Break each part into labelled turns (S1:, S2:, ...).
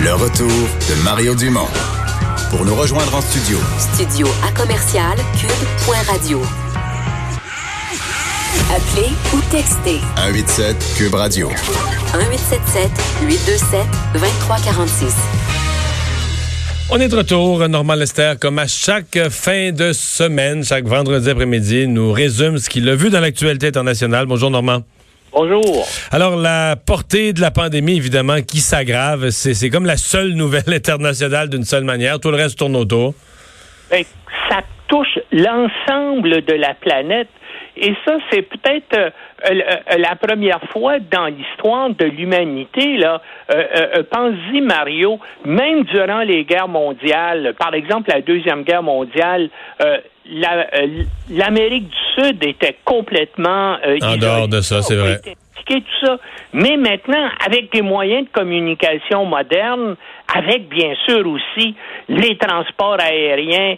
S1: Le retour de Mario Dumont. Pour nous rejoindre en studio.
S2: Studio à commercial cube.radio. Appelez ou textez
S1: 187 Cube Radio.
S2: 1877 827 2346.
S3: On est de retour, Normand Lester, comme à chaque fin de semaine, chaque vendredi après-midi, nous résume ce qu'il a vu dans l'actualité internationale. Bonjour Normand.
S4: Bonjour.
S3: Alors, la portée de la pandémie, évidemment, qui s'aggrave, c'est comme la seule nouvelle internationale d'une seule manière. Tout le reste tourne autour.
S4: Ben, ça touche l'ensemble de la planète. Et ça, c'est peut-être euh, euh, la première fois dans l'histoire de l'humanité. Là, euh, pense-y, Mario, même durant les guerres mondiales, par exemple la deuxième guerre mondiale, l'Amérique du Sud était complètement
S3: en dehors de ça, c'est vrai.
S4: Tout ça. Mais maintenant, avec des moyens de communication modernes, avec bien sûr aussi les transports aériens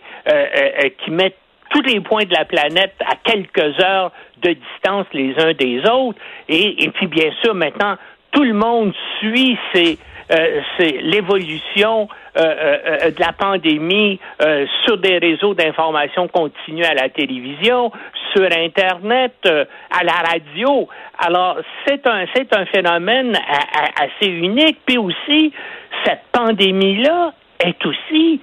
S4: qui mettent tous les points de la planète à quelques heures de distance les uns des autres. Et, et puis, bien sûr, maintenant, tout le monde suit ces, euh, l'évolution euh, euh, de la pandémie euh, sur des réseaux d'information continue à la télévision, sur Internet, à la radio. Alors, c'est un, c'est un phénomène assez unique. Puis aussi, cette pandémie-là est aussi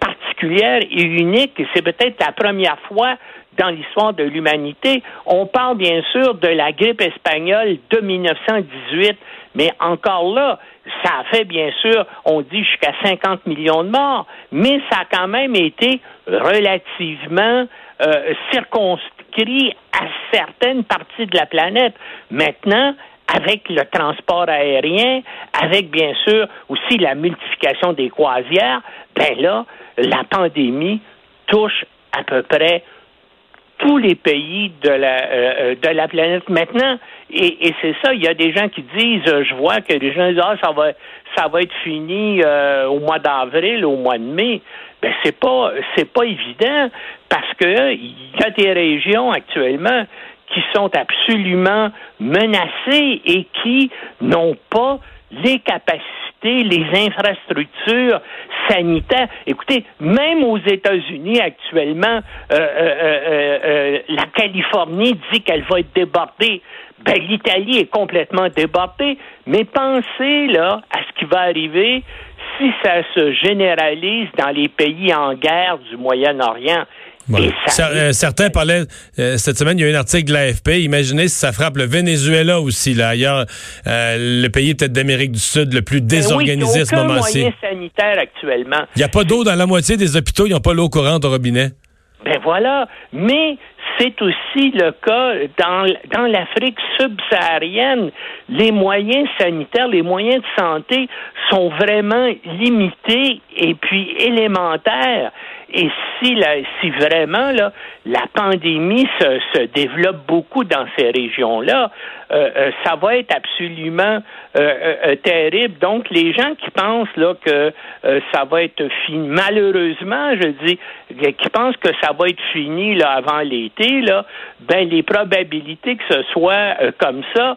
S4: particulière et unique, c'est peut-être la première fois dans l'histoire de l'humanité. On parle bien sûr de la grippe espagnole de 1918, mais encore là, ça a fait bien sûr, on dit jusqu'à 50 millions de morts, mais ça a quand même été relativement euh, à certaines parties de la planète. Maintenant, avec le transport aérien, avec bien sûr aussi la multiplication des croisières, ben là, la pandémie touche à peu près tous les pays de la, euh, euh, de la planète maintenant. Et, et c'est ça, il y a des gens qui disent, euh, je vois que les gens disent, ah, ça va, ça va être fini au mois d'avril, au mois de mai. Ben, c'est pas, c'est pas évident parce que il y a des régions actuellement qui sont absolument menacées et qui n'ont pas les capacités les infrastructures sanitaires. Écoutez, même aux États-Unis actuellement, euh, euh, euh, la Californie dit qu'elle va être débordée. Ben, l'Italie est complètement débordée. Mais pensez là à ce qui va arriver si ça se généralise dans les pays en guerre du Moyen-Orient.
S3: Euh, certains parlaient, euh, cette semaine, il y a eu un article de l'AFP, imaginez si ça frappe le Venezuela aussi, là, ailleurs, euh, le pays peut-être d'Amérique du Sud le plus ben désorganisé à ce moment-ci.
S4: sanitaire actuellement.
S3: Il n'y a pas d'eau dans la moitié des hôpitaux, ils n'ont pas l'eau courante au robinet.
S4: Ben voilà, mais c'est aussi le cas dans, dans l'Afrique subsaharienne. Les moyens sanitaires, les moyens de santé sont vraiment limités et puis élémentaires. Et si, la, si vraiment là, la pandémie se, se développe beaucoup dans ces régions-là, euh, euh, ça va être absolument euh, terrible. Donc, les gens qui pensent là que ça va être fini, malheureusement, je dis, qui pensent que ça va être fini là avant là, ben les probabilités que ce soit comme ça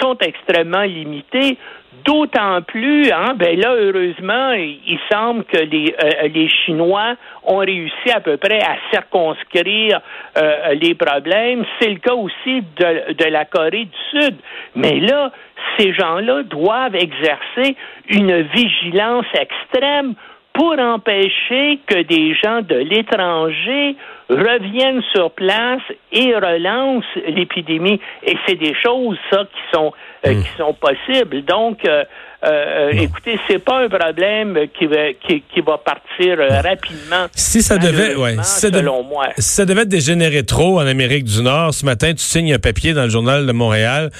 S4: sont extrêmement limitées. D'autant plus, hein, ben là, heureusement, il semble que les, euh, les Chinois ont réussi à peu près à circonscrire euh, les problèmes. C'est le cas aussi de, de la Corée du Sud. Mais là, ces gens-là doivent exercer une vigilance extrême pour empêcher que des gens de l'étranger reviennent sur place et relancent l'épidémie. Et c'est des choses, ça, qui sont, euh, hmm. qui sont possibles. Donc, euh, euh, écoutez, c'est pas un problème qui va, qui, va partir rapidement.
S3: Si ça devait, ouais, si selon moi. Si ça devait dégénérer trop en Amérique du Nord, ce matin, tu signes un papier dans le journal de Montréal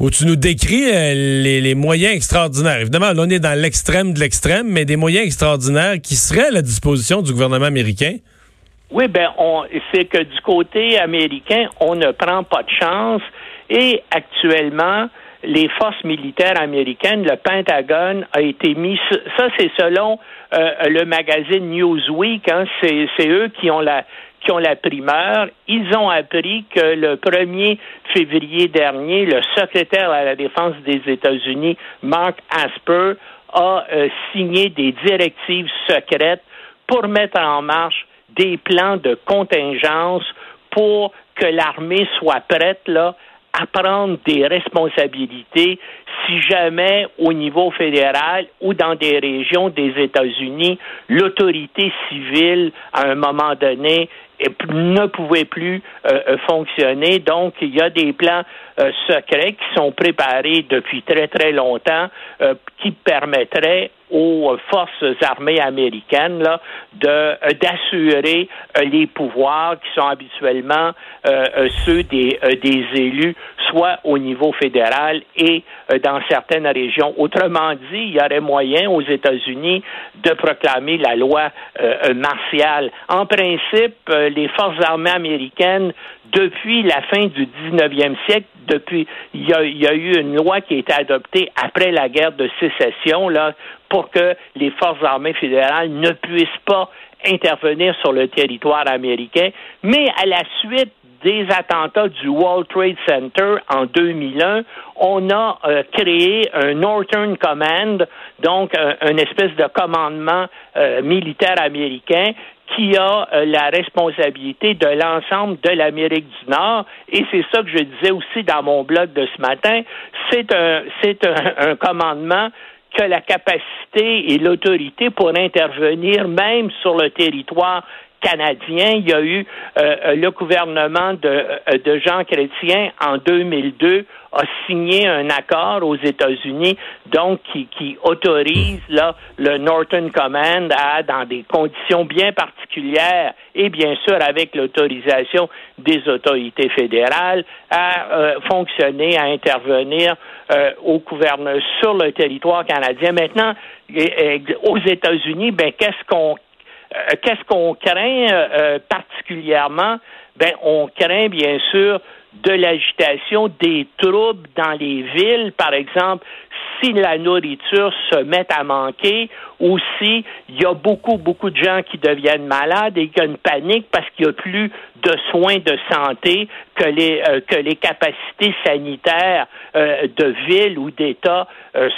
S3: où tu nous décris euh, les, moyens extraordinaires. Évidemment, là, on est dans l'extrême de l'extrême, mais des moyens extraordinaires qui seraient à la disposition du gouvernement américain.
S4: Oui, ben, c'est que du côté américain, on ne prend pas de chance et actuellement, les forces militaires américaines, le Pentagone a été mis. Ça, c'est selon euh, le magazine Newsweek. Hein, c'est eux qui ont la qui ont la primeur. Ils ont appris que le 1er février dernier, le secrétaire à la défense des États-Unis, Mark Asper, a euh, signé des directives secrètes pour mettre en marche des plans de contingence pour que l'armée soit prête là à prendre des responsabilités si jamais au niveau fédéral ou dans des régions des États-Unis, l'autorité civile, à un moment donné, ne pouvait plus euh, euh, fonctionner. Donc, il y a des plans euh, secrets qui sont préparés depuis très, très longtemps qui permettraient aux forces armées américaines là, de d'assurer les pouvoirs qui sont habituellement ceux des, des élus, soit au niveau fédéral et dans certaines régions. Autrement dit, il y aurait moyen aux États-Unis de proclamer la loi martiale. En principe, les forces armées américaines, depuis la fin du 19e siècle, depuis, il y, a, eu une loi qui a été adoptée après la guerre de sécession, là, pour que les forces armées fédérales ne puissent pas intervenir sur le territoire américain, mais à la suite des attentats du World Trade Center en 2001, on a euh, créé un Northern Command, donc un, une espèce de commandement euh, militaire américain qui a euh, la responsabilité de l'ensemble de l'Amérique du Nord. Et c'est ça que je disais aussi dans mon blog de ce matin. C'est un, c'est un, commandement que la capacité et l'autorité pour intervenir même sur le territoire canadien. Il y a eu euh, le gouvernement de, euh, de Jean Chrétien en 2002 a signé un accord aux États-Unis, donc qui, qui autorise là le Northern Command à, dans des conditions bien particulières et bien sûr avec l'autorisation des autorités fédérales, à euh, fonctionner, à intervenir au gouvernement sur le territoire canadien. Maintenant, aux États-Unis, ben qu'est-ce qu'on euh, qu'est-ce qu'on craint euh, euh, particulièrement? Ben, on craint bien sûr de l'agitation, des troubles dans les villes, par exemple, si la nourriture se met à manquer, ou si il y a beaucoup, beaucoup de gens qui deviennent malades et qu'il y a une panique parce qu'il n'y a plus de soins de santé, que les, que les capacités sanitaires de ville ou d'État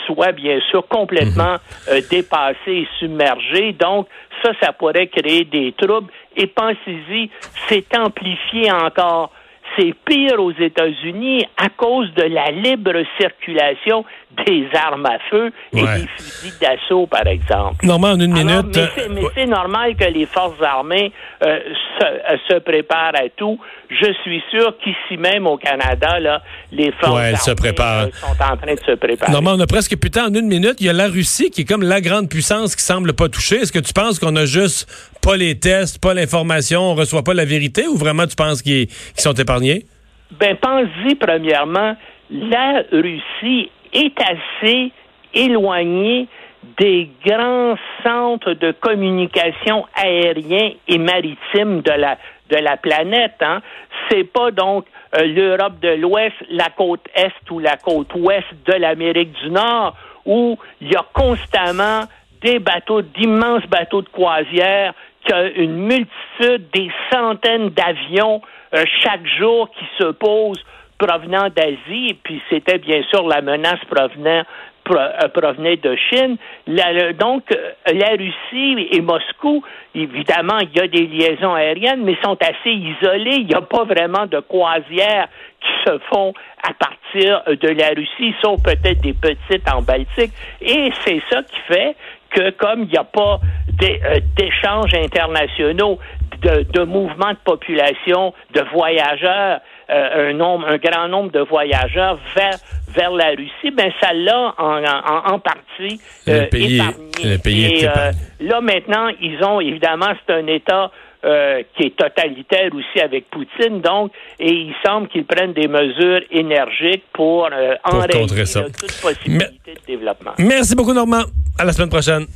S4: soient bien sûr complètement mhm. dépassées et submergées. Donc, ça, ça pourrait créer des troubles. Et pensez-y, c'est amplifié encore. C'est pire aux États-Unis à cause de la libre circulation des armes à feu et des fusils d'assaut, par exemple.
S3: Normand, en une minute.
S4: Mais c'est normal que les forces armées euh, se, se, préparent à tout. Je suis sûr qu'ici même au Canada, là, les forces armées se préparent. Euh, sont en train de se préparer.
S3: Normand, on a presque plus de temps. En une minute, il y a la Russie qui est comme la grande puissance qui semble pas toucher. Est-ce que tu penses qu'on a juste pas les tests, pas l'information, on reçoit pas la vérité ou vraiment tu penses qu'ils sont épargnés?
S4: Ben, pense-y premièrement, la Russie est assez éloignée des grands centres de communication aérien et maritime de la de la planète. Hein. C'est pas donc euh, l'Europe de l'Ouest, la côte est ou la côte ouest de l'Amérique du Nord où il y a constamment des bateaux, d'immenses bateaux de croisière, qui a une multitude, des centaines d'avions euh, chaque jour qui se posent provenant d'Asie, puis c'était bien sûr la menace provenant euh, provenait de Chine. donc, euh, la Russie et Moscou, évidemment, il y a des liaisons aériennes, mais sont assez isolées. Il n'y a pas vraiment de croisières qui se font à partir de la Russie, sauf peut-être des petites en Baltique. Et c'est ça qui fait que comme il n'y a pas d'échanges internationaux, de, de mouvements de population, de voyageurs, euh, un nombre, un grand nombre de voyageurs vers vers la Russie, ben ça l'a en, en, en, partie
S3: euh, pays, épargné. pays Et, euh,
S4: là maintenant, ils ont évidemment c'est un État euh, qui est totalitaire aussi avec Poutine, donc, et il semble qu'ils prennent des mesures énergiques pour, euh, enrayer toute possibilité de développement.
S3: Merci beaucoup, Normand. À la semaine prochaine.